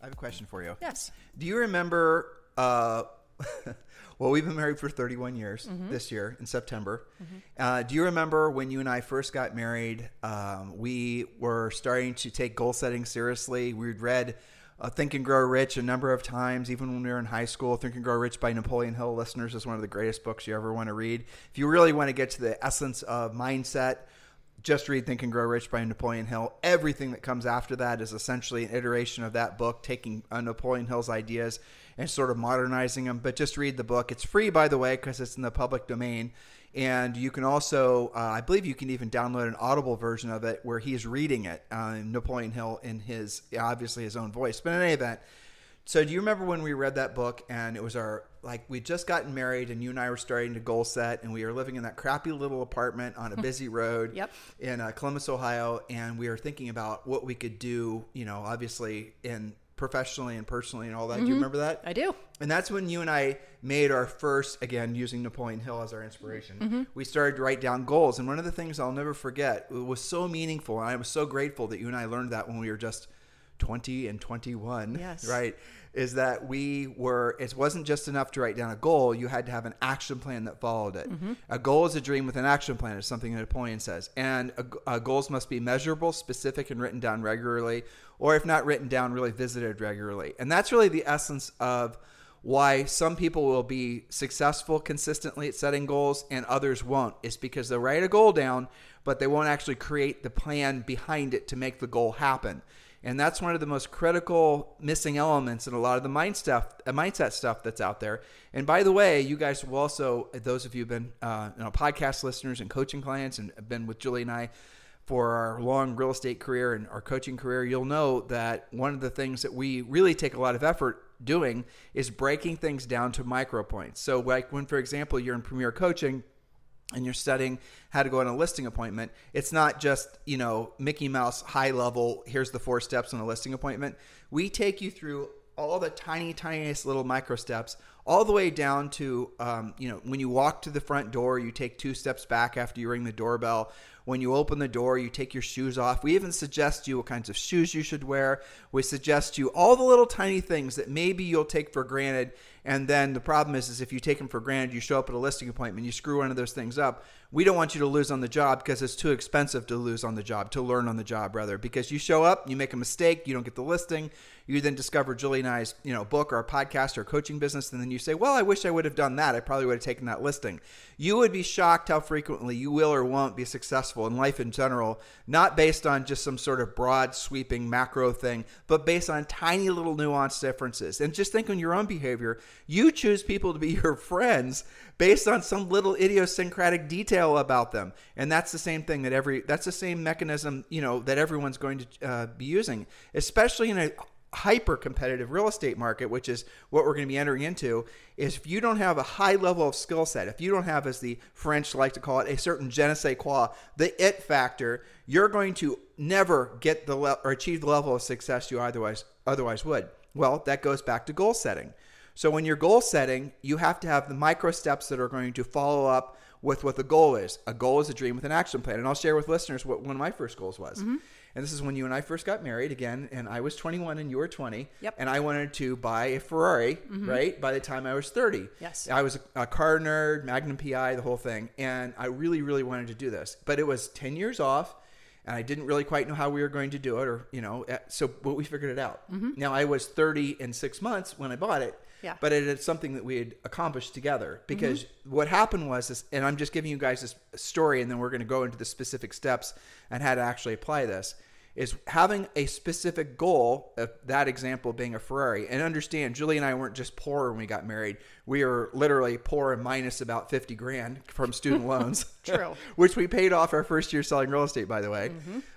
I have a question for you. Yes. Do you remember? Uh, well, we've been married for 31 years Mm-hmm. this year in September. Uh, do you remember when you and I first got married? Um, we were starting to take goal setting seriously. We'd read uh, Think and Grow Rich a number of times, even when we were in high school. Think and Grow Rich by Napoleon Hill. Listeners is one of the greatest books you ever want to read. If you really want to get to the essence of mindset, just read Think and Grow Rich by Napoleon Hill. Everything that comes after that is essentially an iteration of that book, taking uh, Napoleon Hill's ideas and sort of modernizing them. But just read the book. It's free, by the way, because it's in the public domain. And you can also, uh, I believe you can even download an audible version of it where he's reading it, uh, Napoleon Hill in his, obviously his own voice. But in any event, so do you remember when we read that book and it was our like we just gotten married and you and I were starting to goal set and we were living in that crappy little apartment on a busy road Yep. in uh, Columbus, Ohio, and we were thinking about what we could do, you know, obviously in professionally and personally and all that. Do you remember that? I do. And that's when you and I made our first, again, using Napoleon Hill as our inspiration. Mm-hmm. We started to write down goals. And one of the things I'll never forget, it was so meaningful. And I was so grateful that you and I learned that when we were just 20 and 21. Yes. Right. Is that we were, it wasn't just enough to write down a goal, you had to have an action plan that followed it. Mm-hmm. A goal is a dream with an action plan, is something that Napoleon says. And a, a goals must be measurable, specific, and written down regularly, or if not written down, really visited regularly. And that's really the essence of why some people will be successful consistently at setting goals and others won't is because they'll write a goal down but they won't actually create the plan behind it to make the goal happen and that's one of the most critical missing elements in a lot of the mind stuff uh, mindset stuff that's out there and by the way you guys will also those of you who've been uh, you know, podcast listeners and coaching clients and have been with julie and i for our long real estate career and our coaching career, you'll know that one of the things that we really take a lot of effort doing is breaking things down to micro points. So, like when, for example, you're in Premier Coaching and you're studying how to go on a listing appointment, it's not just, you know, Mickey Mouse high level, here's the four steps on a listing appointment. We take you through all the tiny, tiniest little micro steps, all the way down to, um, you know, when you walk to the front door, you take two steps back after you ring the doorbell. When you open the door, you take your shoes off. We even suggest you what kinds of shoes you should wear. We suggest you all the little tiny things that maybe you'll take for granted. And then the problem is, is if you take them for granted, you show up at a listing appointment, you screw one of those things up. We don't want you to lose on the job because it's too expensive to lose on the job, to learn on the job rather. Because you show up, you make a mistake, you don't get the listing, you then discover Julie and I's, you know, book or podcast or coaching business, and then you say, "Well, I wish I would have done that. I probably would have taken that listing." You would be shocked how frequently you will or won't be successful in life in general, not based on just some sort of broad, sweeping macro thing, but based on tiny little nuanced differences. And just think on your own behavior. You choose people to be your friends based on some little idiosyncratic detail about them, and that's the same thing that every that's the same mechanism you know that everyone's going to uh, be using, especially in a hyper competitive real estate market, which is what we're going to be entering into, is if you don't have a high level of skill set, if you don't have, as the French like to call it, a certain je ne sais quoi, the it factor, you're going to never get the le- or achieve the level of success you otherwise otherwise would. Well, that goes back to goal setting. So when you're goal setting, you have to have the micro steps that are going to follow up with what the goal is. A goal is a dream with an action plan. And I'll share with listeners what one of my first goals was. Mm-hmm. And this is when you and I first got married again, and I was 21 and you were 20. Yep. And I wanted to buy a Ferrari, mm-hmm. right, by the time I was 30. Yes. I was a, a car nerd, Magnum PI, the whole thing. And I really, really wanted to do this. But it was 10 years off, and I didn't really quite know how we were going to do it, or, you know, eh, so, but we figured it out. Mm-hmm. Now, I was 30 in six months when I bought it. Yeah. But it is something that we had accomplished together mm-hmm. because what happened was, this, and I'm just giving you guys this story, and then we're going to go into the specific steps and how to actually apply this. Is having a specific goal. Of that example being a Ferrari, and understand Julie and I weren't just poor when we got married. We were literally poor and minus about fifty grand from student loans. True. which we paid off our first year selling real estate, by the way.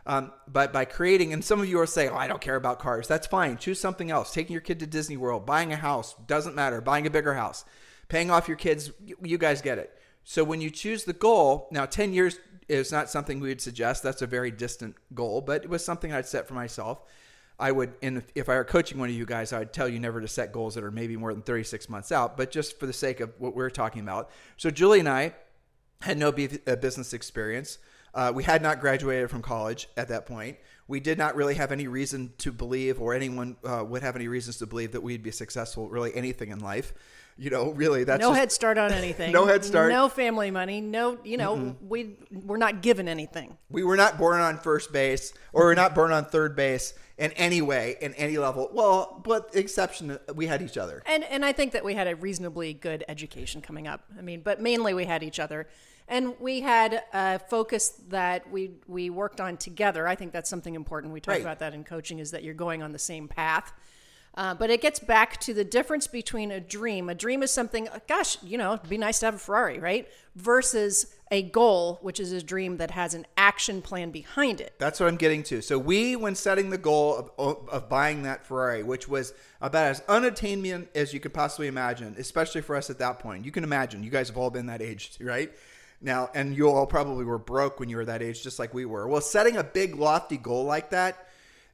Um, but by creating, and some of you are saying, "Oh, I don't care about cars." That's fine. Choose something else. Taking your kid to Disney World, buying a house doesn't matter. Buying a bigger house, paying off your kids. You, guys get it. So when you choose the goal, now ten years is not something we would suggest. That's a very distant goal, but it was something I'd set for myself. I would, and if I were coaching one of you guys, I'd tell you never to set goals that are maybe more than 36 months out, but just for the sake of what we're talking about. So Julie and I had no uh, business experience. Uh, we had not graduated from college at that point. We did not really have any reason to believe, or anyone uh, would have any reasons to believe that we'd be successful, really anything in life. You know, really, that's no just, head start on anything. No head start. No family money. No, you know, we we're not given anything. We were not born on first base, or we're not born on third base in any way, in any level. Well, but exception, we had each other. And and I think that we had a reasonably good education coming up. I mean, but mainly we had each other, and we had a focus that we we worked on together. I think that's something important. We talk Right. about that in coaching is that you're going on the same path. Uh, but it gets back to the difference between a dream. A dream is something, gosh, you know, it'd be nice to have a Ferrari, right? Versus a goal, which is a dream that has an action plan behind it. That's what I'm getting to. So we, when setting the goal of, of buying that Ferrari, which was about as unattainable as you could possibly imagine, especially for us at that point. You can imagine. You guys have all been that age, right? Now, and you all probably were broke when you were that age, just like we were. Well, setting a big, lofty goal like that,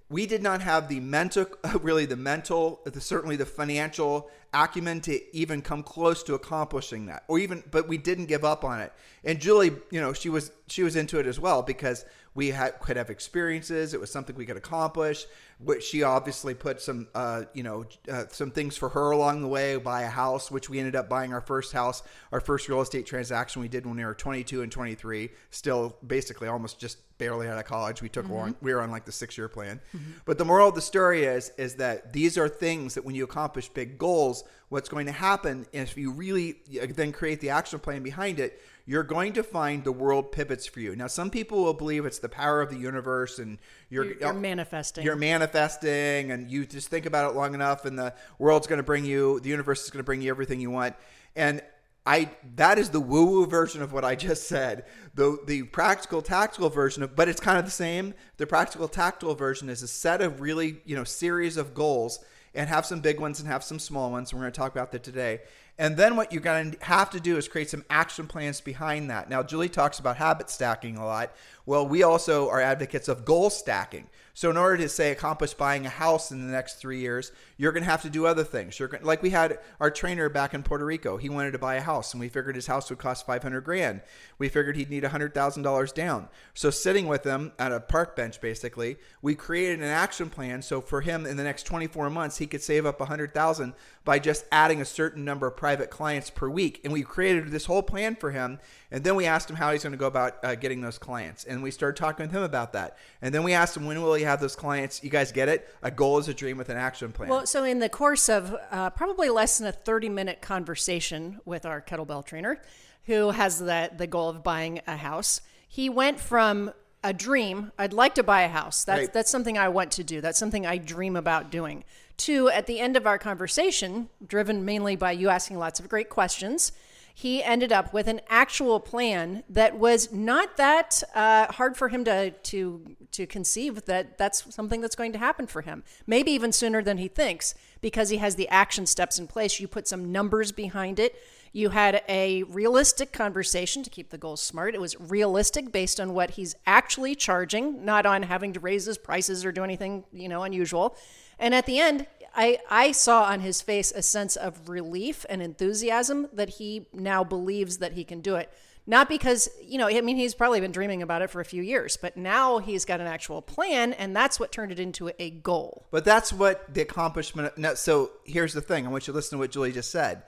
we did not have the mental, really the mental, the, certainly the financial acumen to even come close to accomplishing that, or even, but we didn't give up on it. And Julie, you know, she was she was into it as well because we had could have experiences. It was something we could accomplish. Which she obviously put some, uh, you know, uh, some things for her along the way. Buy a house, which we ended up buying our first house, our first real estate transaction we did when we were 22 and 23. Still, basically, almost just barely out of college. We took one. We were on like the six year plan. But the moral of the story is, is that these are things that when you accomplish big goals, what's going to happen if you really then create the action plan behind it, you're going to find the world pivots for you. Now, some people will believe it's the power of the universe and you're, You're, you're oh, manifesting. you're manifesting and you just think about it long enough and the world's going to bring you the universe is going to bring you everything you want. And i that is the woo woo version of what i just said. The the practical tactical version of but it's kind of the same. The practical tactical version is a set of really you know series of goals and have some big ones and have some small ones. And we're going to talk about that today and then what you're going to have to do is create some action plans behind that. Now, Julie talks about habit stacking a lot. Well, we also are advocates of goal stacking. So, in order to say accomplish buying a house in the next three years, you're going to have to do other things. You're going, like we had our trainer back in Puerto Rico. He wanted to buy a house, and we figured his house would cost 500 grand. We figured he'd need $100,000 down. So, sitting with him at a park bench, basically, we created an action plan. So, for him in the next 24 months, he could save up 100,000 by just adding a certain number of private clients per week. And we created this whole plan for him. And then we asked him how he's going to go about uh, getting those clients. And we started talking with him about that. And then we asked him, when will he have those clients? You guys get it? A goal is a dream with an action plan. Well, so in the course of uh, probably less than a 30 minute conversation with our kettlebell trainer, who has the, the goal of buying a house, he went from a dream, I'd like to buy a house. That's, Right. that's something I want to do. That's something I dream about doing. Two, at the end of our conversation, driven mainly by you asking lots of great questions, he ended up with an actual plan that was not that uh, hard for him to to to conceive that that's something that's going to happen for him. Maybe even sooner than he thinks because he has the action steps in place. You put some numbers behind it. You had a realistic conversation to keep the goals smart. It was realistic based on what he's actually charging, not on having to raise his prices or do anything, you know, unusual. And at the end, I, I saw on his face a sense of relief and enthusiasm that he now believes that he can do it. Not because, you know, I mean, he's probably been dreaming about it for a few years, but now he's got an actual plan, and that's what turned it into a goal. But that's what the accomplishment. No, so here's the thing. I want you to listen to what Julie just said.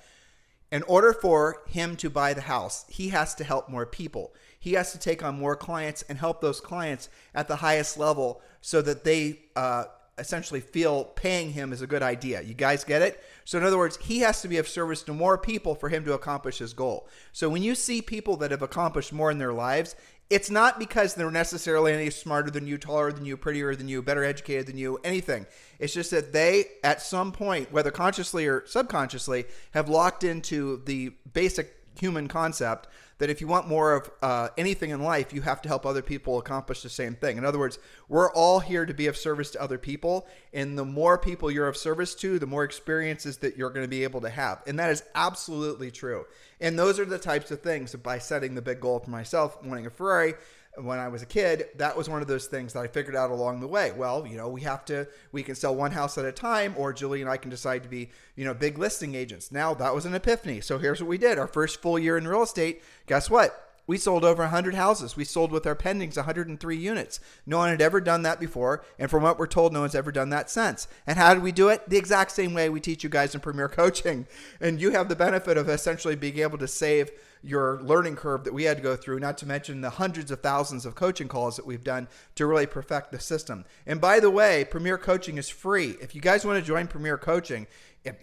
In order for him to buy the house, he has to help more people. He has to take on more clients and help those clients at the highest level so that they uh, essentially feel paying him is a good idea. You guys get it? So, in other words, he has to be of service to more people for him to accomplish his goal. So, when you see people that have accomplished more in their lives, it's not because they're necessarily any smarter than you, taller than you, prettier than you, better educated than you, anything. It's just that they, at some point, whether consciously or subconsciously, have locked into the basic human concept that if you want more of uh, anything in life, you have to help other people accomplish the same thing. In other words, we're all here to be of service to other people. And the more people you're of service to, the more experiences that you're going to be able to have. And that is absolutely true. And those are the types of things that by setting the big goal for myself, wanting a Ferrari, when I was a kid, that was one of those things that I figured out along the way. Well, you know, we have to, we can sell one house at a time, or Julie and I can decide to be, you know, big listing agents. Now that was an epiphany. So here's what we did. Our first full year in real estate, guess what? We sold over 100 houses. We sold with our pendings 103 units. No one had ever done that before. And from what we're told, no one's ever done that since. And how did we do it? The exact same way we teach you guys in Premier Coaching. And you have the benefit of essentially being able to save your learning curve that we had to go through, not to mention the hundreds of thousands of coaching calls that we've done to really perfect the system. And by the way, Premier Coaching is free. If you guys want to join Premier Coaching,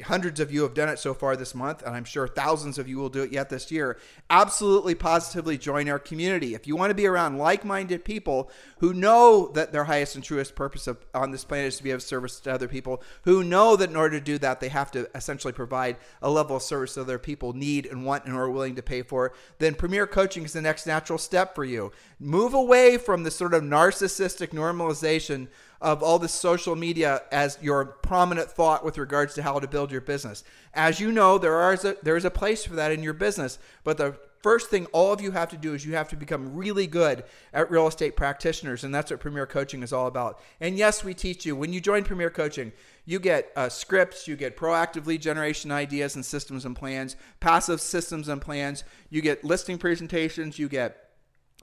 hundreds of you have done it so far this month, and I'm sure thousands of you will do it yet this year. Absolutely, positively join our community. If you want to be around like minded people who know that their highest and truest purpose of, on this planet is to be of service to other people, who know that in order to do that, they have to essentially provide a level of service that other people need and want and are willing to pay for, then Premier Coaching is the next natural step for you. Move away from the sort of narcissistic normalization of all this social media as your prominent thought with regards to how to build your business. As you know, there is a, there is a place for that in your business, but the first thing all of you have to do is you have to become really good at real estate practitioners, and that's what Premier Coaching is all about. And yes, we teach you when you join Premier Coaching. You get uh, scripts, you get proactive lead generation ideas and systems and plans, passive systems and plans, you get listing presentations, you get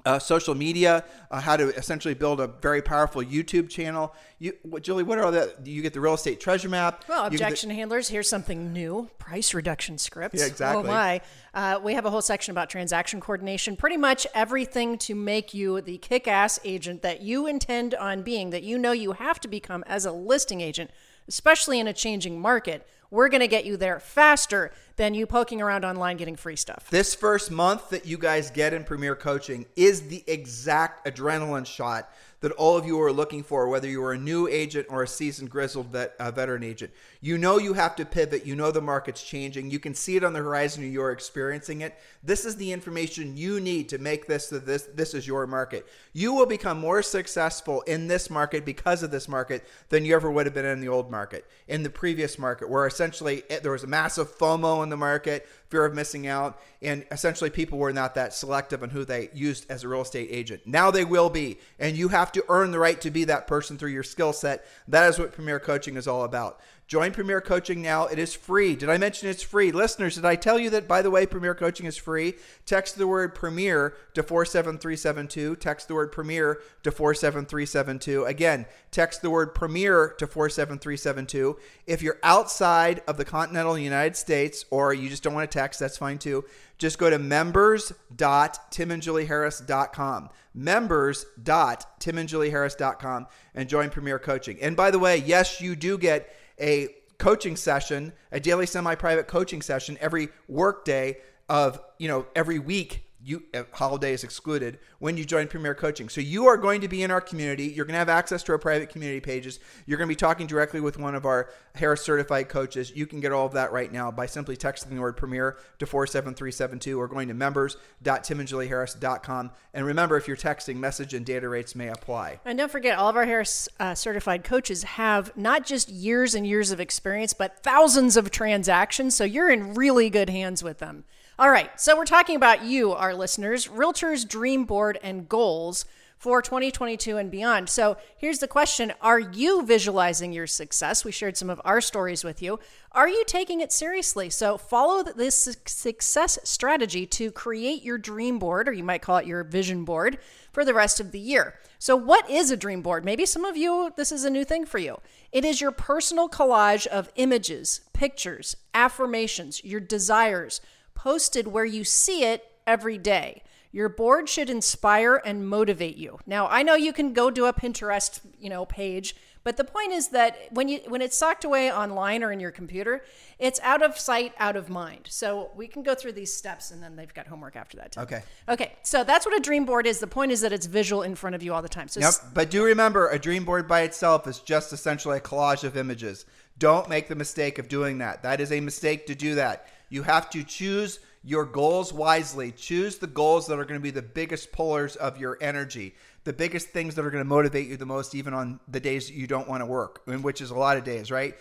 uh, social media, uh, how to essentially build a very powerful YouTube channel. You, what, Julie, what are the? You get the real estate treasure map. Well, objection the, handlers. Here's something new: price reduction scripts. Yeah, exactly. Oh my! Uh, we have a whole section about transaction coordination. Pretty much everything to make you the kick-ass agent that you intend on being, that you know you have to become as a listing agent, especially in a changing market. We're going to get you there faster than you poking around online getting free stuff. This first month that you guys get in Premier Coaching is the exact adrenaline shot that all of you are looking for, whether you are a new agent or a seasoned, grizzled vet, uh, veteran agent. You know you have to pivot. You know the market's changing. You can see it on the horizon, and you're experiencing it. This is the information you need to make this this this is your market. You will become more successful in this market because of this market than you ever would have been in the old market, in the previous market, where essentially there was a massive FOMO in the market fear of missing out, and essentially people were not that selective on who they used as a real estate agent. Now they will be, and you have to earn the right to be that person through your skill set. That is what Premier Coaching is all about. Join Premier Coaching now. It is free. Did I mention it's free? Listeners, did I tell you that, by the way, Premier Coaching is free? Text the word Premier to 47372. Text the word Premier to 47372. Again, text the word Premier to 47372. If you're outside of the continental United States or you just don't want to text, that's fine too. Just go to members.timandjulieharris.com. Members.timandjulieharris.com and join Premier Coaching. And by the way, yes, you do get a coaching session, a daily semi-private coaching session every workday of, you know, every week you uh, holidays excluded when you join Premier Coaching. So you are going to be in our community. You're going to have access to our private community pages. You're going to be talking directly with one of our Harris certified coaches. You can get all of that right now by simply texting the word Premier to 47372 or going to members.timandjulieharris.com. And remember, if you're texting, message and data rates may apply. And don't forget, all of our Harris uh, certified coaches have not just years and years of experience, but thousands of transactions. So you're in really good hands with them. All right, so we're talking about you, our listeners, realtors' dream board and goals for 2022 and beyond. So here's the question Are you visualizing your success? We shared some of our stories with you. Are you taking it seriously? So follow this success strategy to create your dream board, or you might call it your vision board, for the rest of the year. So, what is a dream board? Maybe some of you, this is a new thing for you. It is your personal collage of images, pictures, affirmations, your desires posted where you see it every day. Your board should inspire and motivate you. Now, I know you can go do a Pinterest, you know, page, But the point is that when you when it's socked away online or in your computer, it's out of sight, out of mind. So we can go through these steps, and then they've got homework after that. Too. Okay. Okay. So that's what a dream board is. The point is that it's visual in front of you all the time. So Yep. But do remember, a dream board by itself is just essentially a collage of images. Don't make the mistake of doing that. That is a mistake to do that. You have to choose your goals wisely. Choose the goals that are going to be the biggest pullers of your energy, the biggest things that are going to motivate you the most, even on the days you don't want to work, which is a lot of days, right?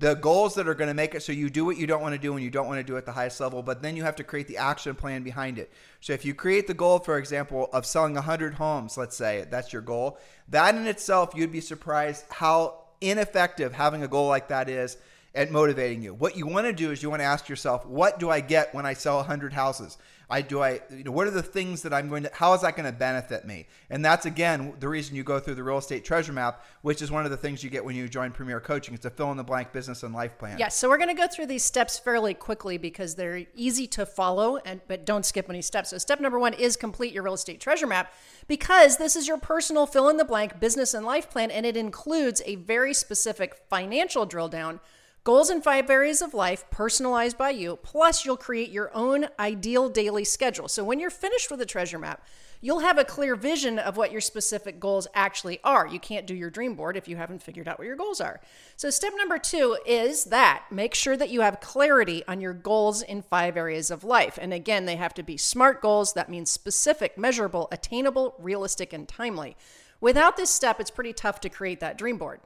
The goals that are going to make it so you do what you don't want to do and you don't want to do at the highest level, but then you have to create the action plan behind it. So if you create the goal, for example, of selling 100 homes, let's say that's your goal, that in itself, you'd be surprised how ineffective having a goal like that is at motivating you. What you want to do is you want to ask yourself, what do I get when I sell 100 houses? I do I you know what are the things that I'm going to how is that going to benefit me? And that's again the reason you go through the real estate treasure map, which is one of the things you get when you join Premier Coaching. It's a fill in the blank business and life plan. Yes, so we're going to go through these steps fairly quickly because they're easy to follow, and but don't skip any steps. So step number one is complete your real estate treasure map because this is your personal fill in the blank business and life plan, and it includes a very specific financial drill down. Goals in five areas of life, personalized by you. Plus, you'll create your own ideal daily schedule. So, when you're finished with the treasure map, you'll have a clear vision of what your specific goals actually are. You can't do your dream board if you haven't figured out what your goals are. So, step number two is that make sure that you have clarity on your goals in five areas of life. And again, they have to be SMART goals. That means specific, measurable, attainable, realistic, and timely. Without this step, it's pretty tough to create that dream board.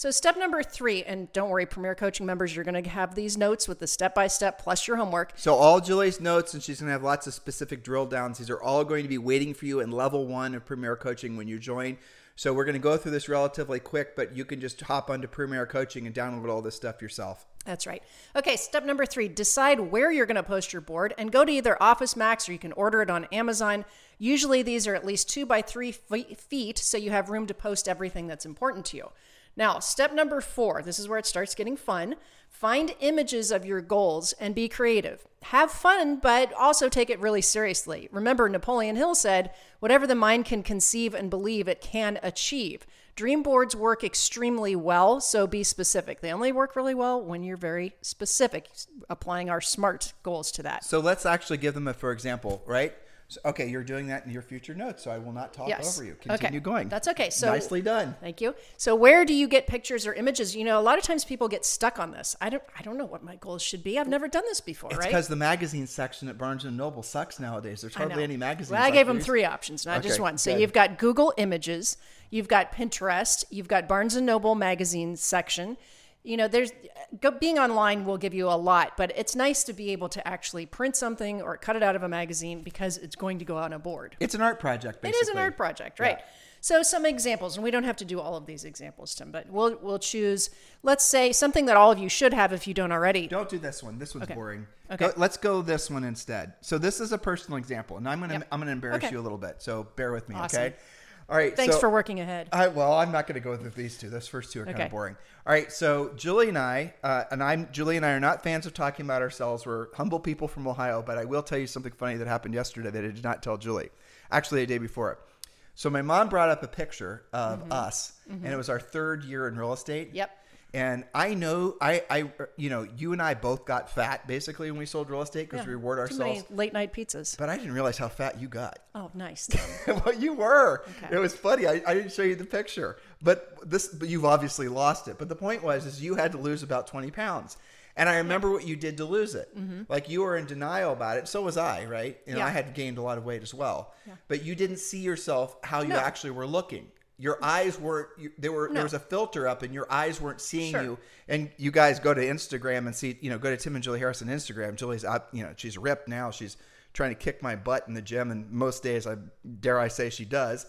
So, step number three, and don't worry, Premier Coaching members, you're going to have these notes with the step by step plus your homework. So all Julie's notes, and she's going to have lots of specific drill downs. These are all going to be waiting for you in level one of Premier Coaching when you join. So we're going to go through this relatively quick, but you can just hop onto Premier Coaching and download all this stuff yourself. That's right. Okay, step number three decide where you're going to post your board and go to either Office Max or you can order it on Amazon. Usually these are at least two by three feet, so you have room to post everything that's important to you. Now, step number four this is where it starts getting fun. Find images of your goals and be creative. Have fun, but also take it really seriously. Remember, Napoleon Hill said, whatever the mind can conceive and believe, it can achieve. Dream boards work extremely well, so be specific. They only work really well when you're very specific, applying our SMART goals to that. So let's actually give them a for example, right? So, okay, you're doing that in your future notes, so I will not talk Yes. over you. Okay. Continue going. That's okay. So nicely done. Thank you. So where do you get pictures or images? You know, a lot of times people get stuck on this. I don't I don't know what my goals should be. I've never done this before, It's right? because the magazine section at Barnes and Noble sucks nowadays. There's hardly any magazines. Well, I like gave them three options, not just one. So good. you've got Google Images, you've got Pinterest, you've got Barnes and Noble magazine section. You know, there's go, being online will give you a lot, but it's nice to be able to actually print something or cut it out of a magazine because it's going to go on a board. It's an art project. Basically. It is an art project, right? So some examples, and we don't have to do all of these examples, Tim, but we'll we'll choose. Let's say something that all of you should have if you don't already. Don't do this one. This one's boring. Okay. Go- let's go this one instead. So this is a personal example, and I'm gonna Yep. I'm gonna embarrass Okay. you a little bit. So bear with me, Awesome. okay? All right. Thanks so- for working ahead. I, well, I'm not going to go with these two. Those first two are kind of boring. All right, so Julie and I, uh, and I'm Julie and I are not fans of talking about ourselves. We're humble people from Ohio, but I will tell you something funny that happened yesterday that I did not tell Julie. Actually, a day before. It. So my mom brought up a picture of us, and it was our third year in real estate. Mm-hmm. Yep. And I know, I, I, you know, you and I both got fat basically when we sold real estate because we reward ourselves. late night pizzas. But I didn't realize how fat you got. Oh, nice. well, you were. Okay. It was funny. I, I didn't show you the picture, but this, but you've obviously lost it. But the point was, is you had to lose about twenty pounds, and I remember what you did to lose it. Like you were in denial about it. So was I, right? You know, Mm-hmm. Yeah. I had gained a lot of weight as well, but you didn't see yourself how you No. actually were looking. Your eyes weren't. You, there were. No. There was a filter up, and your eyes weren't seeing Sure. you. And you guys go to Instagram and see. You know, go to Tim and Julie Harris on Instagram. Julie's up. You know, she's ripped now. She's trying to kick my butt in the gym, and most days, I dare I say, she does.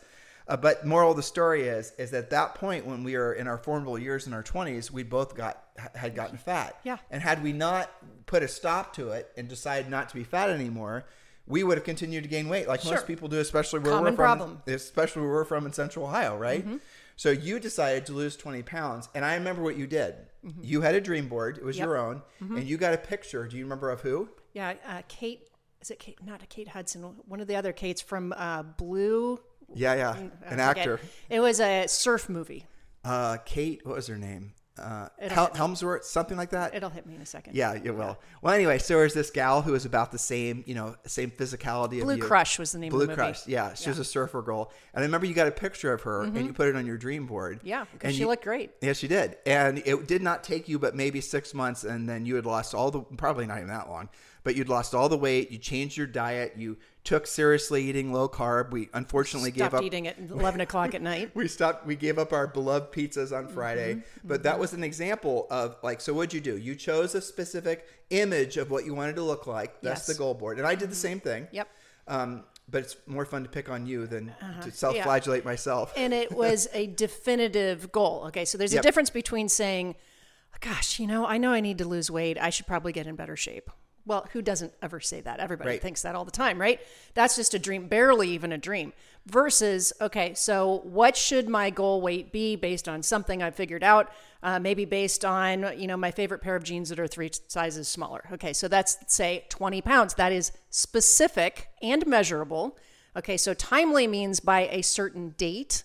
Uh, but moral of the story is, is that at that point when we were in our formidable years in our twenties, we both got had gotten fat. Yeah. And had we not put a stop to it and decided not to be fat anymore, we would have continued to gain weight, like Sure. most people do, especially where Common we're from. problem. Especially where we're from in Central Ohio, right? So you decided to lose 20 pounds, and I remember what you did. You had a dream board; it was Yep. your own, and you got a picture. Do you remember of who? yeah, uh, Kate. Is it Kate? Not a Kate Hudson. One of the other Kates from uh, Blue. Yeah, yeah, an actor. It was a surf movie. uh, Kate, what was her name? Uh, Hel- Helmsworth, something like that. It'll hit me in a second. yeah, it will. Well, anyway, so there's this gal who was about the same, you know, same physicality Blue of you. Crush was the name Blue of the movie. Crush, yeah. She was a surfer girl. And I remember you got a picture of her and you put it on your dream board. Mm-hmm. Yeah, because And she you- looked great. Yeah, she did. And it did not take you but maybe six months, and then you had lost all the, probably not even that long, but you'd lost all the weight. You changed your diet. You took seriously eating low carb. We unfortunately Stopped gave up. eating at 11 o'clock at night. We stopped. We gave up our beloved pizzas on Friday, Mm-hmm. but that was an example of like. So what'd you do? You chose a specific image of what you wanted to look like. That's Yes. the goal board, and I did the same thing. Yep. Um, but it's more fun to pick on you than Uh-huh. to self-flagellate myself. and it was a definitive goal. Okay, so there's Yep. a difference between saying, "Gosh, you know, I know I need to lose weight. I should probably get in better shape." Well, who doesn't ever say that? Everybody Right. thinks that all the time, right? That's just a dream, barely even a dream. Versus, okay, so what should my goal weight be based on something I've figured out? Uh, maybe based on, you know, my favorite pair of jeans that are three sizes smaller. Okay, so that's say 20 pounds. That is specific and measurable. Okay, so timely means by a certain date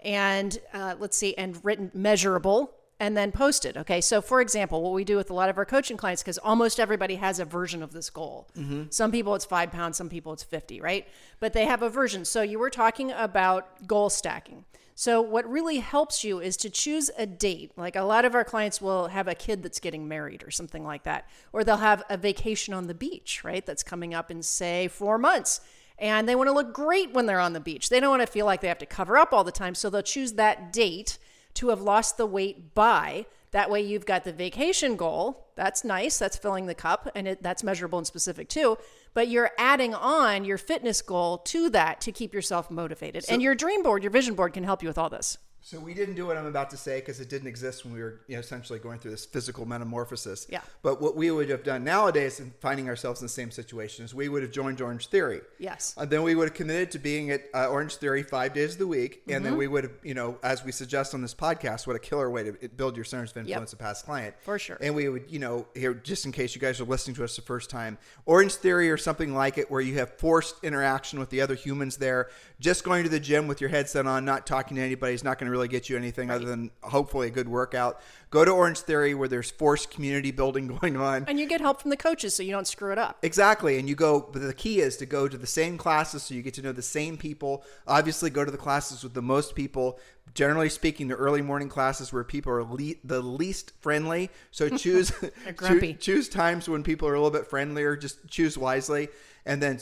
and uh, let's see, and written measurable and then posted. Okay, so for example, what we do with a lot of our coaching clients, because almost everybody has a version of this goal. Mm-hmm. Some people it's five pounds, some people it's 50, right? But they have a version. So you were talking about goal stacking. So what really helps you is to choose a date. Like a lot of our clients will have a kid that's getting married or something like that, or they'll have a vacation on the beach, right? That's coming up in say four months and they want to look great when they're on the beach. They don't want to feel like they have to cover up all the time. So they'll choose that date to have lost the weight by. That way, you've got the vacation goal. That's nice. That's filling the cup, and it, that's measurable and specific too. But you're adding on your fitness goal to that to keep yourself motivated. and your dream board, your vision board, can help you with all this. So we didn't do what I'm about to say because it didn't exist when we were you know, essentially going through this physical metamorphosis. Yeah. But what we would have done nowadays and finding ourselves in the same situation is we would have joined Orange Theory. Yes. And then we would have committed to being at uh, Orange Theory five days of the week. And Mm-hmm. then we would have, you know, as we suggest on this podcast, what a killer way to build your centers of influence of past client. For sure. And we would, you know, here, just in case you guys are listening to us the first time, Orange Theory or something like it, where you have forced interaction with the other humans there. Just going to the gym with your headset on, not talking to anybody is not going to really get you anything other than hopefully a good workout. Go to Orange Theory where there's forced community building going on. And you get help from the coaches so you don't screw it up. Exactly. And you go, but the key is to go to the same classes so you get to know the same people. Obviously, go to the classes with the most people. Generally speaking, the early morning classes where people are le- the least friendly. So choose, choose choose times when people are a little bit friendlier. Just choose wisely. And then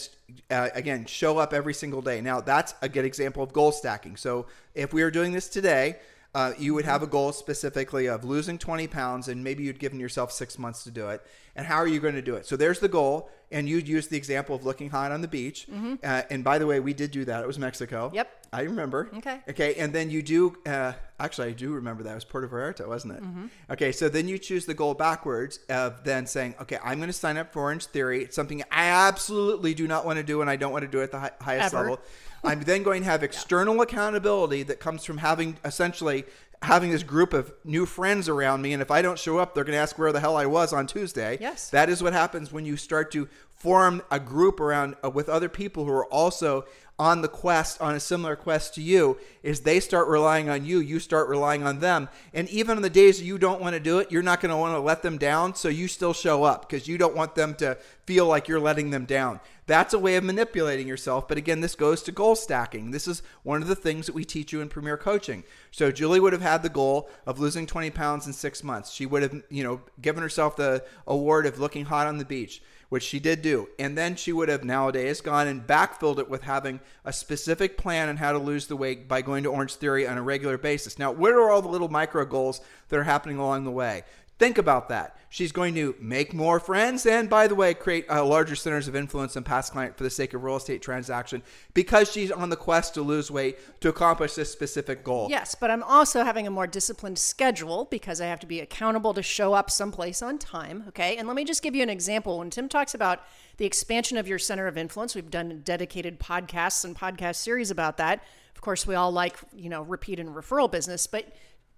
uh, again, show up every single day. Now, that's a good example of goal stacking. So if we are doing this today, uh, you would have a goal specifically of losing 20 pounds, and maybe you'd given yourself six months to do it. And how are you going to do it? So there's the goal, and you'd use the example of looking hot on the beach. Uh, and by the way, we did do that. It was Mexico. Mm-hmm. Yep. I remember. Okay. Okay. And then you do, uh, actually, I do remember that. It was Puerto Vallarta, wasn't it? Mm-hmm. Okay. So then you choose the goal backwards of then saying, okay, I'm going to sign up for Orange Theory. It's something I absolutely do not want to do, and I don't want to do it at the hi- highest Ever. level. I'm then going to have external accountability that comes from having essentially having this group of new friends around me. And if I don't show up, they're going to ask where the hell I was on Tuesday. Yes. That is what happens when you start to form a group around uh, with other people who are also on the quest on a similar quest to you is they start relying on you you start relying on them. And even on the days you don't want to do it you're not going to want to let them down so you still show up because you don't want them to feel like you're letting them down. That's a way of manipulating yourself but again this goes to goal stacking. This is one of the things that we teach you in premier coaching. So julie would have had the goal of losing 20 pounds in six months. She would have you know given herself the award of looking hot on the beach which she did do. And then she would have nowadays gone and backfilled it with having a specific plan on how to lose the weight by going to Orange Theory on a regular basis. Now, what are all the little micro goals that are happening along the way? Think about that. She's going to make more friends and, by the way, create uh, larger centers of influence and past client for the sake of real estate transaction because she's on the quest to lose weight to accomplish this specific goal. Yes, but I'm also having a more disciplined schedule because I have to be accountable to show up someplace on time. Okay. And let me just give you an example. When Tim talks about the expansion of your center of influence, we've done dedicated podcasts and podcast series about that. Of course, we all like, you know, repeat and referral business. But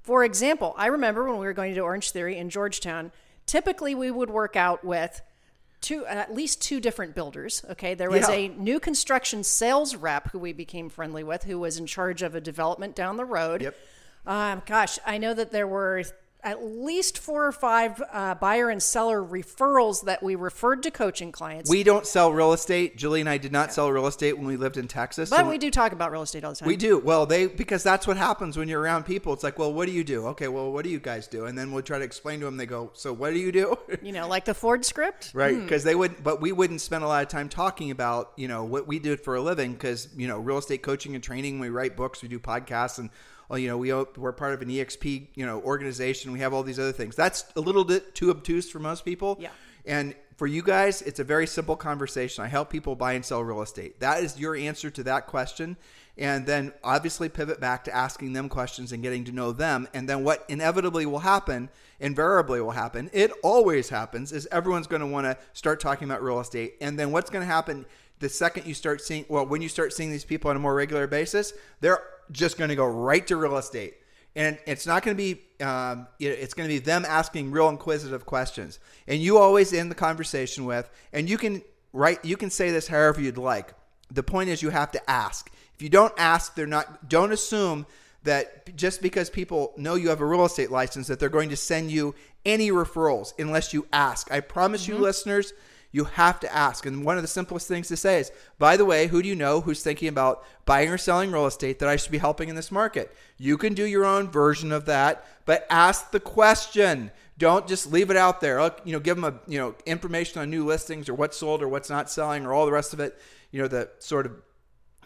for example, I remember when we were going to Orange Theory in Georgetown, typically we would work out with two at least two different builders okay there was Yeah. a new construction sales rep who we became friendly with who was in charge of a development down the road Yep. Um, gosh, I know that there were at least four or five uh, buyer and seller referrals that we referred to coaching clients. We don't sell real estate. Julie and I did not sell real estate when we lived in Texas. but so we do talk about real estate all the time. We do. Well, they because that's what happens when you're around people. It's like, well, what do you do? Okay, well, what do you guys do? And then we'll try to explain to them. They go, so what do you do? You know, like the Ford script. right? Because they would, but we wouldn't spend a lot of time talking about you know what we did for a living. Because you know, real estate coaching and training. We write books. We do podcasts and. Well, you know, we we're part of an EXP, you know, organization. We have all these other things. That's a little bit too obtuse for most people. Yeah. And for you guys, it's a very simple conversation. I help people buy and sell real estate. That is your answer to that question. And then obviously pivot back to asking them questions and getting to know them. And then what inevitably will happen, invariably will happen, it always happens, is everyone's going to want to start talking about real estate. And then what's going to happen the second you start seeing, well, when you start seeing these people on a more regular basis, they're just going to go right to real estate. And it's not going to be um, it's going to be them asking real inquisitive questions. And you always end the conversation with and you can write you can say this however you'd like. The point is you have to ask. If you don't ask they're not don't assume that just because people know you have a real estate license that they're going to send you any referrals unless you ask. I promise you listeners you have to ask. And one of the simplest things to say is, by the way, who do you know who's thinking about buying or selling real estate that I should be helping in this market? You can do your own version of that, but ask the question. Don't just leave it out there. You know, give them a you know information on new listings or what's sold or what's not selling or all the rest of it. You know, the sort of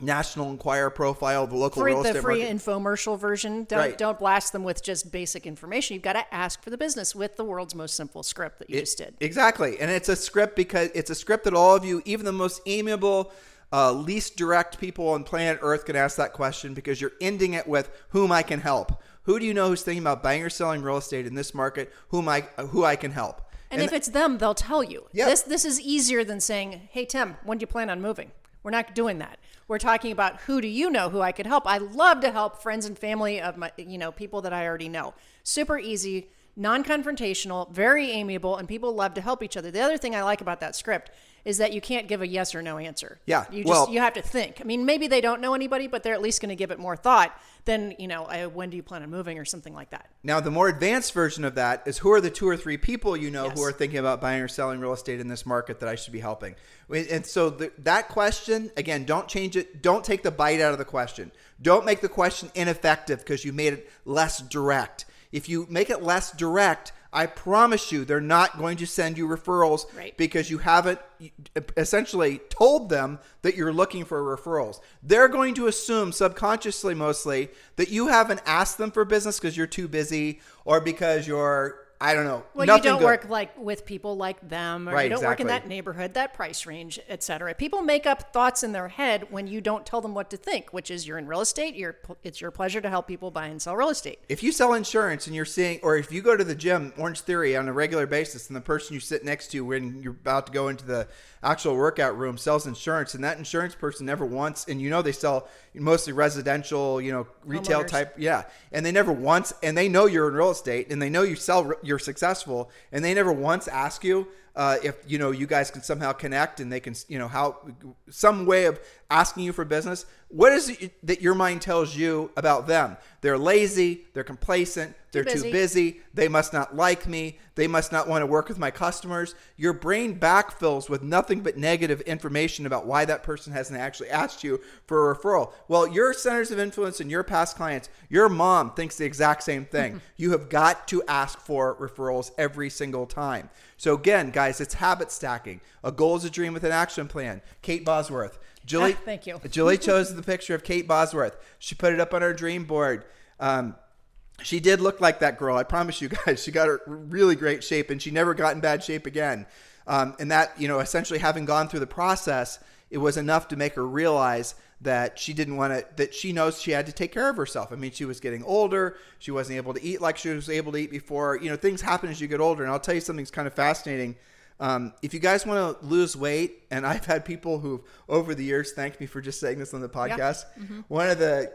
National Enquirer profile, the local free, real estate the free market. infomercial version. Don't Right. don't blast them with just basic information. You've got to ask for the business with the world's most simple script that you just did. Exactly. And it's a script because it's a script that all of you, even the most amiable, uh, least direct people on planet Earth, can ask that question because you're ending it with whom I can help. Who do you know who's thinking about buying or selling real estate in this market? Whom I who I can help? And, if it's them, they'll tell you. Yeah. This this is easier than saying, "Hey Tim, when do you plan on moving?" We're not doing that. We're talking about who do you know who I could help. I love to help friends and family of my, you know, people that I already know. Super easy, non-confrontational, very amiable, and people love to help each other. The other thing I like about that script is that you can't give a yes or no answer. Yeah, you just well- you have to think. I mean, maybe they don't know anybody, but they're at least going to give it more thought than you know. Uh, when do you plan on moving or something like that? Now, the more advanced version of that is who are the two or three people you know Yes. who are thinking about buying or selling real estate in this market that I should be helping? And so the, that question, again, don't change it. Don't take the bite out of the question. Don't make the question ineffective because you made it less direct. If you make it less direct, I promise you they're not going to send you referrals Right. because you haven't essentially told them that you're looking for referrals. They're going to assume subconsciously mostly that you haven't asked them for business because you're too busy or because you're I don't know. Well, nothing you don't good. work like with people like them, or Right, you don't work in that neighborhood, that price range, etc. People make up thoughts in their head when you don't tell them what to think, which is you're in real estate. You're, it's your pleasure to help people buy and sell real estate. If you sell insurance and you're seeing, or if you go to the gym, Orange Theory, on a regular basis, and the person you sit next to when you're about to go into the actual workout room sells insurance, and that insurance person never once, and you know they sell mostly residential, you know, retail Homeowners. type, yeah, and they never once, and they know you're in real estate, and they know you sell, you're successful, and they never once ask you uh, if you know you guys can somehow connect, and they can, you know, how some way of asking you for business. What is it that your mind tells you about them? They're lazy, they're complacent, they're too busy. busy, they must not like me, they must not want to work with my customers. Your brain backfills with nothing but negative information about why that person hasn't actually asked you for a referral. Well, your centers of influence and your past clients, your mom thinks the exact same thing. you have got to ask for referrals every single time. So again, guys, it's habit stacking. A goal is a dream with an action plan. Kate Bosworth. Julie, Ah, thank you. Julie chose the picture of Kate Bosworth. She put it up on her dream board. Um, she did look like that girl. I promise you guys. She got her really great shape, and she never got in bad shape again. Um, and that, you know, essentially having gone through the process, it was enough to make her realize that she didn't want to. That she knows she had to take care of herself. I mean, she was getting older. She wasn't able to eat like she was able to eat before. You know, things happen as you get older. And I'll tell you something that's kind of fascinating. Um, if you guys want to lose weight, and I've had people who've over the years thanked me for just saying this on the podcast. One of the,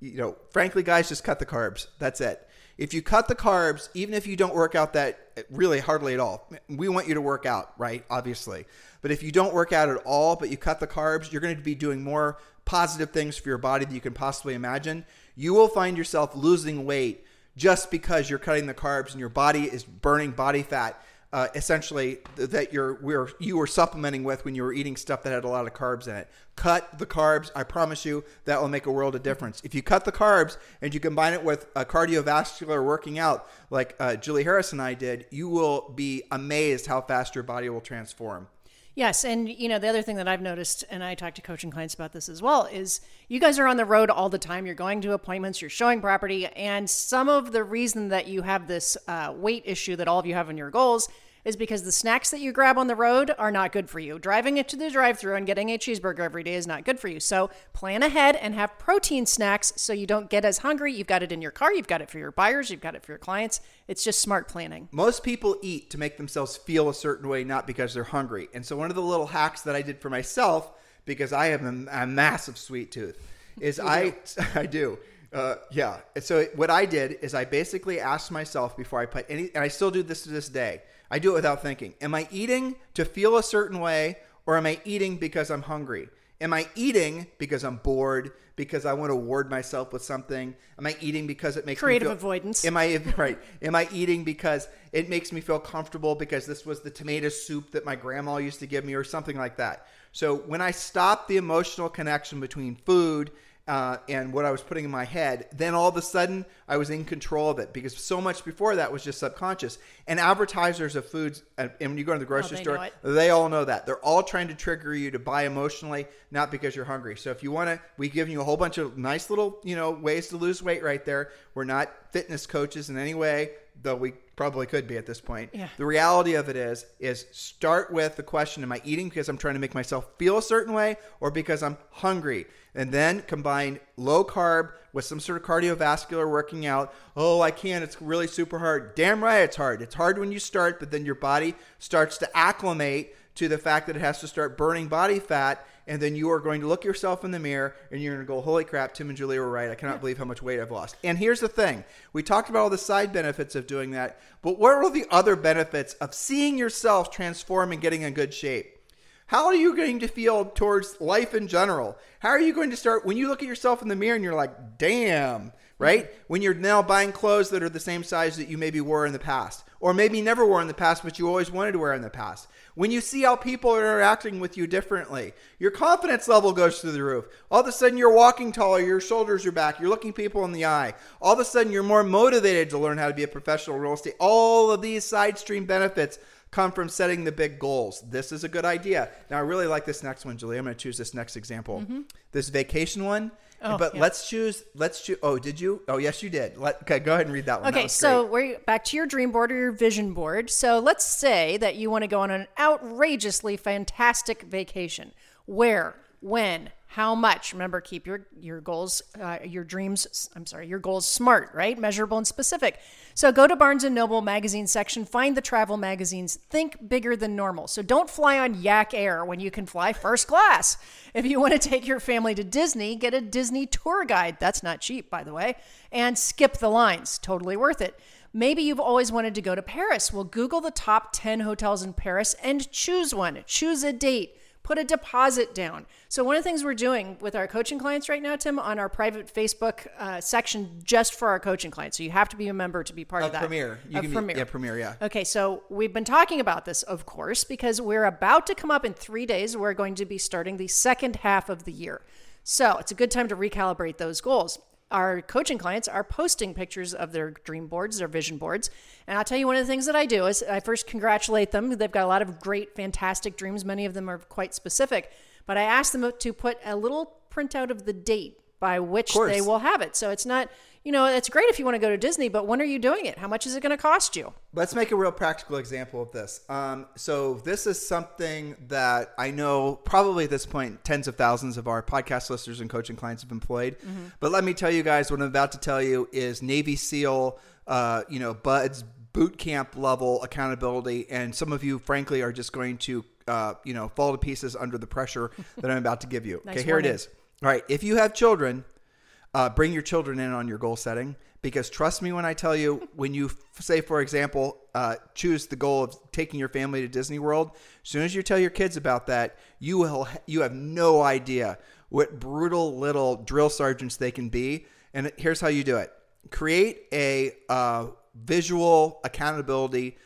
you know, frankly, guys, just cut the carbs. That's it. If you cut the carbs, even if you don't work out that really hardly at all, we want you to work out, right? Obviously. But if you don't work out at all, but you cut the carbs, you're going to be doing more positive things for your body that you can possibly imagine. you will find yourself losing weight just because you're cutting the carbs and your body is burning body fat uh, essentially that you're we're you were supplementing with when you were eating stuff that had a lot of carbs in it. Cut the carbs. I promise you that will make a world of difference. If you cut the carbs and you combine it with a cardiovascular working out like uh, Julie Harris and I did, you will be amazed how fast your body will transform. Yes, and you know the other thing that I've noticed, and I talk to coaching clients about this as well, is you guys are on the road all the time. You're going to appointments, you're showing property, and some of the reason that you have this uh, weight issue that all of you have in your goals is because the snacks that you grab on the road are not good for you. Driving it to the drive-through and getting a cheeseburger every day is not good for you. So plan ahead and have protein snacks so you don't get as hungry. You've got it in your car, you've got it for your buyers, you've got it for your clients. It's just smart planning. Most people eat to make themselves feel a certain way, not because they're hungry. And so one of the little hacks that I did for myself, because I have a, a massive sweet tooth, is I I do. Uh, yeah. So what I did is I basically asked myself before I put any, and I still do this to this day. I do it without thinking. Am I eating to feel a certain way, or am I eating because I'm hungry? Am I eating because I'm bored? Because I want to reward myself with something? Am I eating because it makes Creative me feel, avoidance. Am I right? Am I eating because it makes me feel comfortable because this was the tomato soup that my grandma used to give me, or something like that? So when I stop the emotional connection between food uh, and what I was putting in my head, then all of a sudden I was in control of it because so much before that was just subconscious. And advertisers of foods, and when you go to the grocery Oh, they store, they all know that. They're all trying to trigger you to buy emotionally, not because you're hungry. So if you want to, we've given you a whole bunch of nice little, you know, ways to lose weight right there. We're not fitness coaches in any way, though we probably could be at this point. Yeah. The reality of it is, is start with the question: Am I eating because I'm trying to make myself feel a certain way, or because I'm hungry? And then combine low carb with some sort of cardiovascular working out. Oh, I can't. It's really super hard. Damn right, it's hard. It's hard when you start, but then your body starts to acclimate to the fact that it has to start burning body fat. And then you are going to look yourself in the mirror and you're going to go, Holy crap, Tim and Julie were right. I cannot believe how much weight I've lost. And here's the thing we talked about all the side benefits of doing that, but what are the other benefits of seeing yourself transform and getting in good shape? How are you going to feel towards life in general? How are you going to start when you look at yourself in the mirror and you're like, damn, right? Mm-hmm. When you're now buying clothes that are the same size that you maybe wore in the past, or maybe never wore in the past, but you always wanted to wear in the past. When you see how people are interacting with you differently, your confidence level goes through the roof. All of a sudden, you're walking taller, your shoulders are back, you're looking people in the eye. All of a sudden, you're more motivated to learn how to be a professional real estate. All of these side stream benefits come from setting the big goals. This is a good idea. Now, I really like this next one, Julie. I'm going to choose this next example. Mm-hmm. This vacation one. Oh, but yeah. let's choose. Let's choose. Oh, did you? Oh, yes, you did. Let, okay, go ahead and read that one. Okay, was so we're back to your dream board or your vision board. So let's say that you want to go on an outrageously fantastic vacation. Where, when, how much? Remember, keep your your goals, uh, your dreams. I'm sorry, your goals smart, right? Measurable and specific. So go to Barnes and Noble magazine section, find the travel magazines. Think bigger than normal. So don't fly on Yak Air when you can fly first class. If you want to take your family to Disney, get a Disney tour guide. That's not cheap, by the way, and skip the lines. Totally worth it. Maybe you've always wanted to go to Paris. Well, Google the top 10 hotels in Paris and choose one. Choose a date. Put a deposit down. So, one of the things we're doing with our coaching clients right now, Tim, on our private Facebook uh, section just for our coaching clients. So, you have to be a member to be part of, Of that. Premier. You of can be- Premier. yeah, Premier, yeah. Okay, so we've been talking about this, of course, because we're about to come up in three days. We're going to be starting the second half of the year. So it's a good time to recalibrate those goals. Our coaching clients are posting pictures of their dream boards, their vision boards. And I'll tell you one of the things that I do is I first congratulate them. They've got a lot of great, fantastic dreams. Many of them are quite specific. But I ask them to put a little printout of the date by which they will have it. So it's not, you know, it's great if you want to go to Disney, but when are you doing it? How much is it going to cost you? Let's make a real practical example of this. Um, so this is something that I know probably at this point tens of thousands of our podcast listeners and coaching clients have employed. But let me tell you guys what I'm about to tell you is Navy SEAL, uh, you know, BUD/S boot camp level accountability, and some of you, frankly, are just going to, uh, you know, fall to pieces under the pressure that I'm about to give you. Nice okay, here it is. All right, if you have children, uh, bring your children in on your goal setting because trust me when I tell you, when you say, for example, uh, choose the goal of taking your family to Disney World, as soon as you tell your kids about that, you will you have no idea what brutal little drill sergeants they can be And here's how you do it create a uh, visual accountability.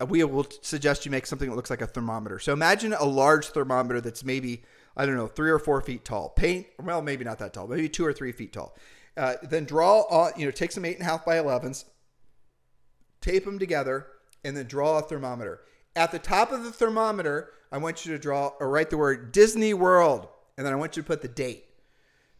Uh, we will suggest you make something that looks like a thermometer. So imagine a large thermometer that's maybe, I don't know, three or four feet tall. Paint, well, maybe not that tall, maybe two or three feet tall. Uh, then draw, on, you know, take some eight and a half by 11s, tape them together, and then draw a thermometer. At the top of the thermometer, I want you to draw or write the word Disney World, and then I want you to put the date.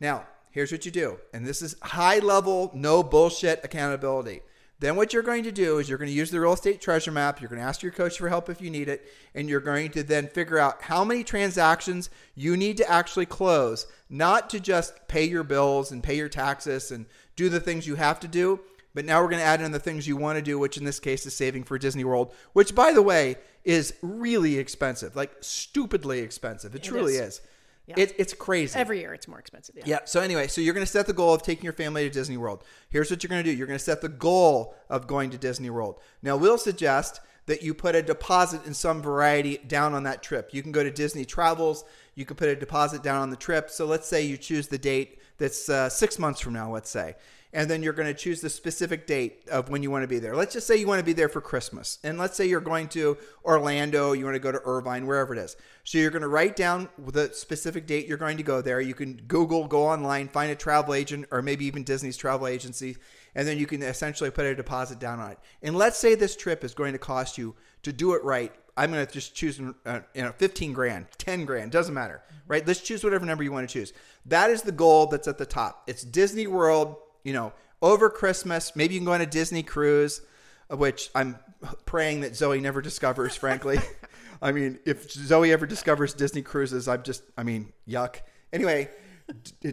Now, here's what you do, and this is high level, no bullshit accountability. Then what you're going to do is you're going to use the real estate treasure map. You're going to ask your coach for help if you need it, and you're going to then figure out how many transactions you need to actually close, not to just pay your bills and pay your taxes and do the things you have to do, but now we're going to add in the things you want to do, which in this case is saving for Disney World, which by the way is really expensive, like stupidly expensive. It, It truly is. is. Yeah. It, it's crazy. Every year it's more expensive. Yeah. Yeah. So anyway, so you're going to set the goal of taking your family to Disney World. Here's what you're going to do. You're going to set the goal of going to Disney World. Now, we'll suggest that you put a deposit in some variety down on that trip. You can go to Disney Travels. You can put a deposit down on the trip. So let's say you choose the date that's uh, six months from now, let's say. And then you're going to choose the specific date of when you want to be there. Let's just say you want to be there for Christmas. And let's say you're going to Orlando, you want to go to Irvine, wherever it is. So you're going to write down the specific date you're going to go there. You can Google, go online, find a travel agent, or maybe even Disney's travel agency, and then you can essentially put a deposit down on it. And let's say this trip is going to cost you to do it right. I'm going to just choose, uh, you know, 15 grand, 10 grand, doesn't matter, right? Let's choose whatever number you want to choose. That is the goal that's at the top. It's Disney World, you know, over Christmas. Maybe you can go on a Disney cruise, which I'm praying that Zoe never discovers, frankly. I mean, if Zoe ever discovers Disney cruises, I'm just, I mean, yuck. Anyway,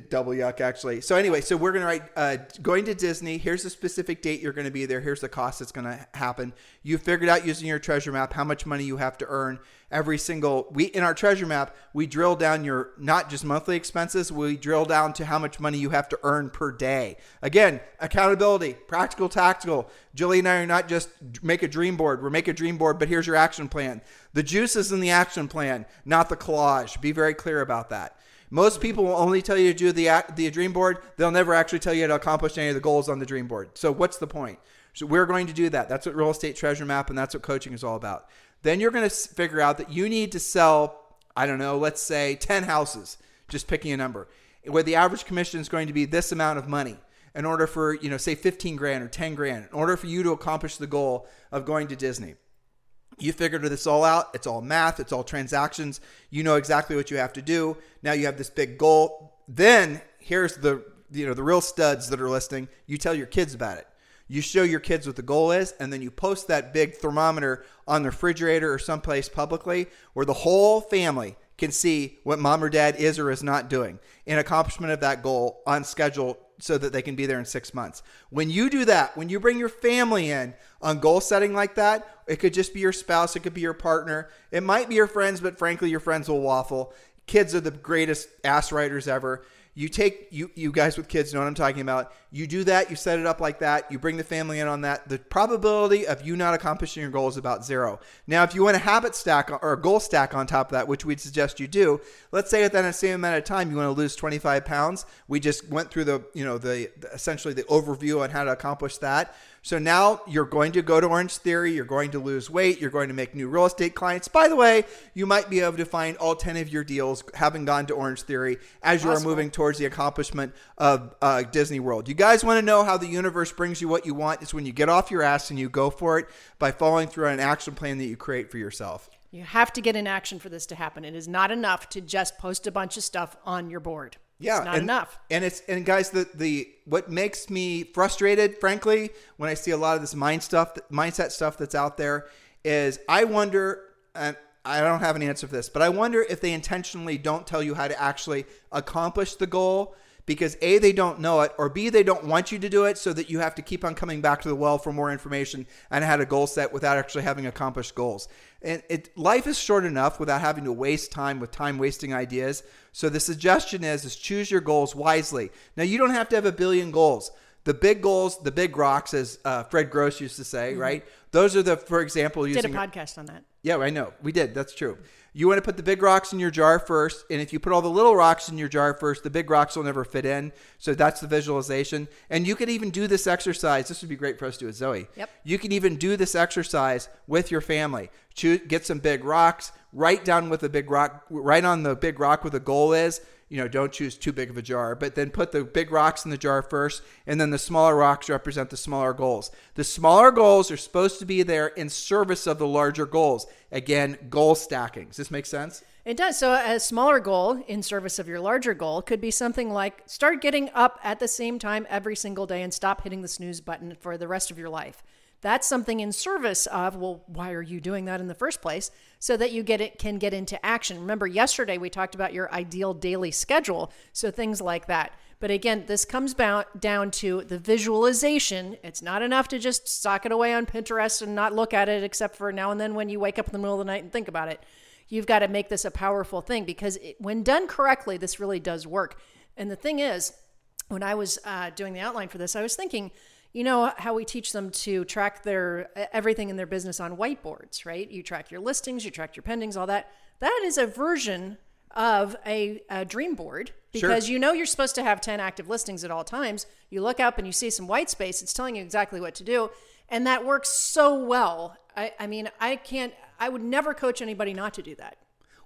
double yuck actually. So anyway, so we're gonna write uh, going to Disney. Here's the specific date you're gonna be there. Here's the cost that's gonna happen. You figured out using your treasure map how much money you have to earn every single. We in our treasure map we drill down your not just monthly expenses. We drill down to how much money you have to earn per day. Again, accountability, practical, tactical. Julie and I are not just make a dream board. We're make a dream board, but here's your action plan. The juice is in the action plan, not the collage. Be very clear about that. Most people will only tell you to do the the dream board. They'll never actually tell you to accomplish any of the goals on the dream board. So what's the point? So we're going to do that. That's what real estate treasure map and that's what coaching is all about. Then you're going to figure out that you need to sell I don't know, let's say 10 houses, just picking a number, where the average commission is going to be this amount of money in order for, you know, say 15 grand or 10 grand, in order for you to accomplish the goal of going to Disney. You figured this all out. It's all math, it's all transactions. You know exactly what you have to do. Now you have this big goal. Then here's the you know the real studs that are listening. You tell your kids about it. You show your kids what the goal is, and then you post that big thermometer on the refrigerator or someplace publicly where the whole family can see what mom or dad is or is not doing in accomplishment of that goal on schedule so that they can be there in six months. When you do that, when you bring your family in on goal setting like that, it could just be your spouse, it could be your partner, it might be your friends, but frankly, your friends will waffle. Kids are the greatest ass writers ever. You take you you guys with kids know what I'm talking about. You do that, you set it up like that, you bring the family in on that. The probability of you not accomplishing your goal is about zero. Now, if you want a habit stack or a goal stack on top of that, which we'd suggest you do, let's say within the same amount of time you want to lose 25 pounds. We just went through the you know the, the essentially the overview on how to accomplish that. So now you're going to go to Orange Theory, you're going to lose weight, you're going to make new real estate clients. By the way, you might be able to find all 10 of your deals having gone to Orange Theory as you are moving towards the accomplishment of uh, Disney World. You guys want to know how the universe brings you what you want? It's when you get off your ass and you go for it by following through on an action plan that you create for yourself. You have to get in action for this to happen. It is not enough to just post a bunch of stuff on your board. Yeah, it's not and, enough. And it's and guys, the the what makes me frustrated, frankly, when I see a lot of this mind stuff, mindset stuff that's out there, is I wonder, and I don't have an answer for this, but I wonder if they intentionally don't tell you how to actually accomplish the goal because a they don't know it or b they don't want you to do it so that you have to keep on coming back to the well for more information and how to goal set without actually having accomplished goals and it life is short enough without having to waste time with time wasting ideas so the suggestion is is choose your goals wisely now you don't have to have a billion goals The big goals, the big rocks, as uh, Fred Gross used to say, right? Those are the, for example, Mm-hmm. Did a podcast on that. Yeah, I know. We did. That's true. You want to put the big rocks in your jar first, and if you put all the little rocks in your jar first, the big rocks will never fit in. So that's the visualization. And you could even do this exercise. This would be great for us to do with Zoe. Yep. You can even do this exercise with your family. Choose, get some big rocks. Write down what the big rock. Write on the big rock what the goal is. You know, don't choose too big of a jar, but then put the big rocks in the jar first, and then the smaller rocks represent the smaller goals. The smaller goals are supposed to be there in service of the larger goals. Again, goal stacking. Does this make sense? It does. So, a smaller goal in service of your larger goal could be something like start getting up at the same time every single day and stop hitting the snooze button for the rest of your life. That's something in service of, well, why are you doing that in the first place? So that you get it can get into action. Remember, yesterday we talked about your ideal daily schedule. So things like that. But again, this comes down to the visualization. It's not enough to just sock it away on Pinterest and not look at it except for now and then when you wake up in the middle of the night and think about it. You've got to make this a powerful thing because it, when done correctly, this really does work. And the thing is, when I was uh, doing the outline for this, I was thinking, you know how we teach them to track their everything in their business on whiteboards, right? You track your listings, you track your pendings, all that. That is a version of a, a dream board because Sure. you know you're supposed to have 10 active listings at all times. You look up and you see some white space, it's telling you exactly what to do. And that works so well. I, I mean, I can't, I would never coach anybody not to do that.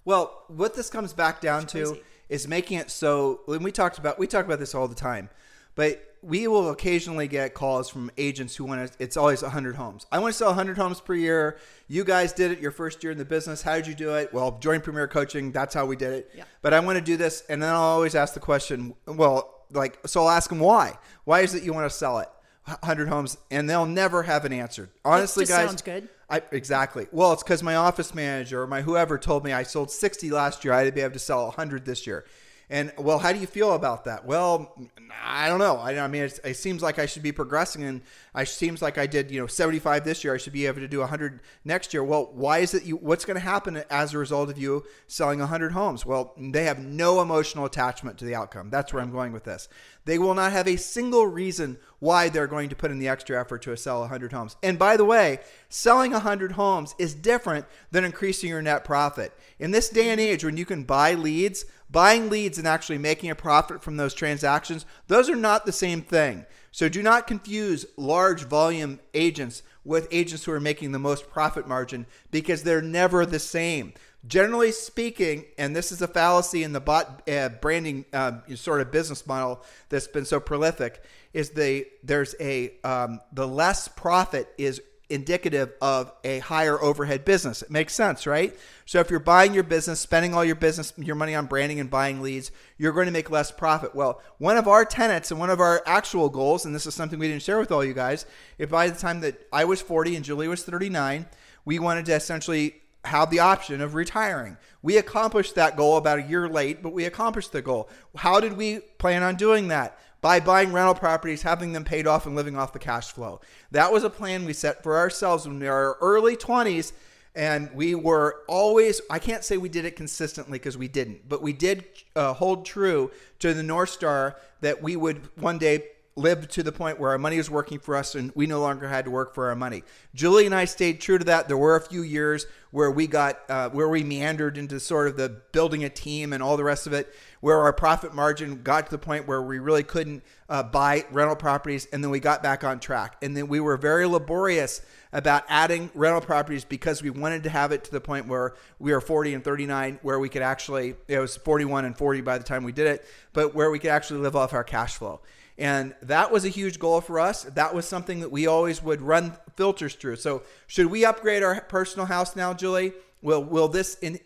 Well, what this comes back down to is making it so. When we talked about, we talk about this all the time, but we will occasionally get calls from agents who want to. It's always 100 homes. I want to sell 100 homes per year. You guys did it your first year in the business. How did you do it? Well, join Premier Coaching. That's how we did it. Yeah. But I want to do this, and then I'll always ask the question. Well, like, so I'll ask them why. Why is it you want to sell it? 100 homes, and they'll never have an answer. Honestly, just guys, sounds good. I, exactly. Well, it's because my office manager or my whoever told me I sold 60 last year. I had to be able to sell 100 this year. And well, how do you feel about that? Well, I don't know. I, I mean, it's, it seems like I should be progressing, and I seems like I did, you know, 75 this year. I should be able to do 100 next year. Well, why is it you? What's going to happen as a result of you selling 100 homes? Well, they have no emotional attachment to the outcome. That's where I'm going with this. They will not have a single reason why they're going to put in the extra effort to sell 100 homes. And by the way, selling 100 homes is different than increasing your net profit. In this day and age, when you can buy leads, buying leads and actually making a profit from those transactions, those are not the same thing. So do not confuse large volume agents with agents who are making the most profit margin because they're never the same. Generally speaking, and this is a fallacy in the bot uh, branding uh, sort of business model that's been so prolific, is the there's a um, the less profit is indicative of a higher overhead business. It makes sense, right? So if you're buying your business, spending all your business your money on branding and buying leads, you're going to make less profit. Well, one of our tenets and one of our actual goals, and this is something we didn't share with all you guys, if by the time that I was 40 and Julie was 39, we wanted to essentially have the option of retiring. We accomplished that goal about a year late, but we accomplished the goal. How did we plan on doing that? By buying rental properties, having them paid off, and living off the cash flow. That was a plan we set for ourselves when we were our early 20s. And we were always, I can't say we did it consistently because we didn't, but we did uh, hold true to the North Star that we would one day live to the point where our money was working for us and we no longer had to work for our money. Julie and I stayed true to that. There were a few years where we got uh, where we meandered into sort of the building a team and all the rest of it, where our profit margin got to the point where we really couldn't uh, buy rental properties, and then we got back on track. And then we were very laborious about adding rental properties because we wanted to have it to the point where we were 40 and 39, where we could actually it was 41 and 40 by the time we did it, but where we could actually live off our cash flow. And that was a huge goal for us. That was something that we always would run filters through. So, should we upgrade our personal house now, Julie? Will will this in,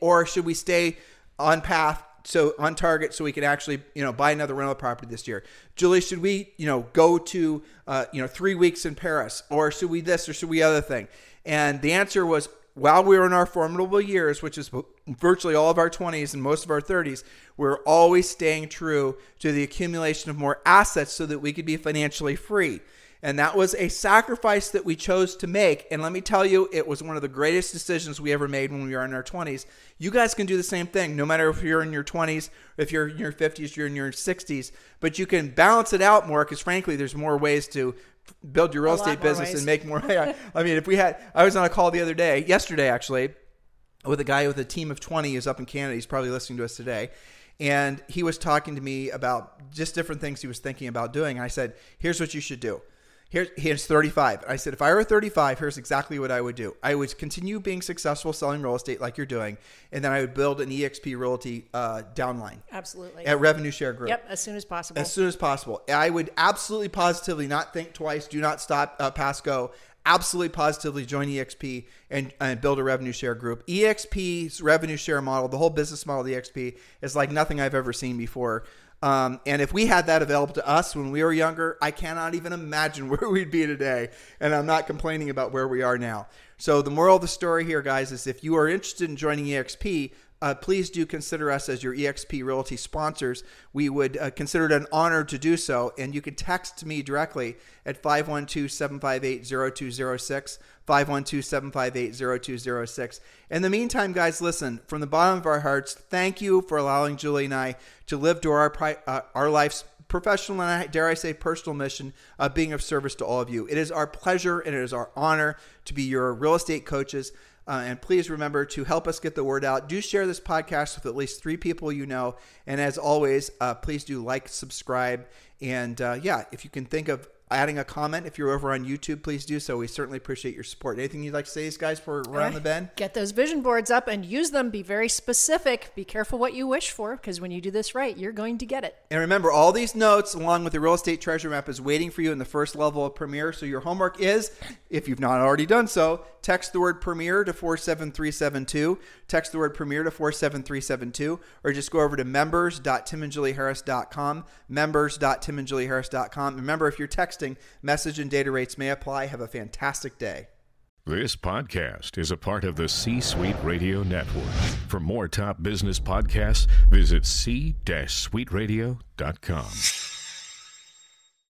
or should we stay on path so on target so we can actually you know buy another rental property this year? Julie, should we you know go to uh, you know three weeks in Paris or should we this or should we other thing? And the answer was while we were in our formidable years, which is virtually all of our 20s and most of our 30s, we're always staying true to the accumulation of more assets so that we could be financially free. And that was a sacrifice that we chose to make. And let me tell you, it was one of the greatest decisions we ever made when we were in our 20s. You guys can do the same thing, no matter if you're in your 20s, if you're in your 50s, you're in your 60s, but you can balance it out more because, frankly, there's more ways to build your real estate business ways. and make more. I mean, if we had, I was on a call the other day, yesterday actually, with a guy with a team of 20 who's up in Canada. He's probably listening to us today. And he was talking to me about just different things he was thinking about doing. And I said, here's what you should do. Here's, here's 35. I said, if I were 35, here's exactly what I would do. I would continue being successful selling real estate like you're doing, and then I would build an EXP Realty uh, downline. Absolutely. At Revenue Share Group. Yep, as soon as possible. As soon as possible. I would absolutely positively not think twice, do not stop, uh, pass go. Absolutely positively join EXP and, and build a revenue share group. EXP's revenue share model, the whole business model of EXP, is like nothing I've ever seen before. Um, and if we had that available to us when we were younger, I cannot even imagine where we'd be today. And I'm not complaining about where we are now. So the moral of the story here, guys, is if you are interested in joining EXP, uh, please do consider us as your EXP Realty sponsors. We would uh, consider it an honor to do so. And you can text me directly at 512 758 0206. 512 758 0206. In the meantime, guys, listen, from the bottom of our hearts, thank you for allowing Julie and I to live to our, uh, our life's professional and dare I say personal mission of being of service to all of you. It is our pleasure and it is our honor to be your real estate coaches. Uh, and please remember to help us get the word out. Do share this podcast with at least three people you know. And as always, uh, please do like, subscribe, and uh, yeah, if you can think of adding a comment. If you're over on YouTube, please do so. We certainly appreciate your support. Anything you'd like to say, these guys, for around the bend? Get those vision boards up and use them. Be very specific. Be careful what you wish for, because when you do this right, you're going to get it. And remember, all these notes, along with the real estate treasure map, is waiting for you in the first level of Premiere. So your homework is, if you've not already done so, text the word premiere to 47372. Text the word premiere to 47372, or just go over to members.timandjulieharris.com. Members.timandjulieharris.com. Remember, if you're texting message and data rates may apply. Have a fantastic day. This podcast is a part of the C Suite Radio Network. For more top business podcasts, visit c-suiteradio.com.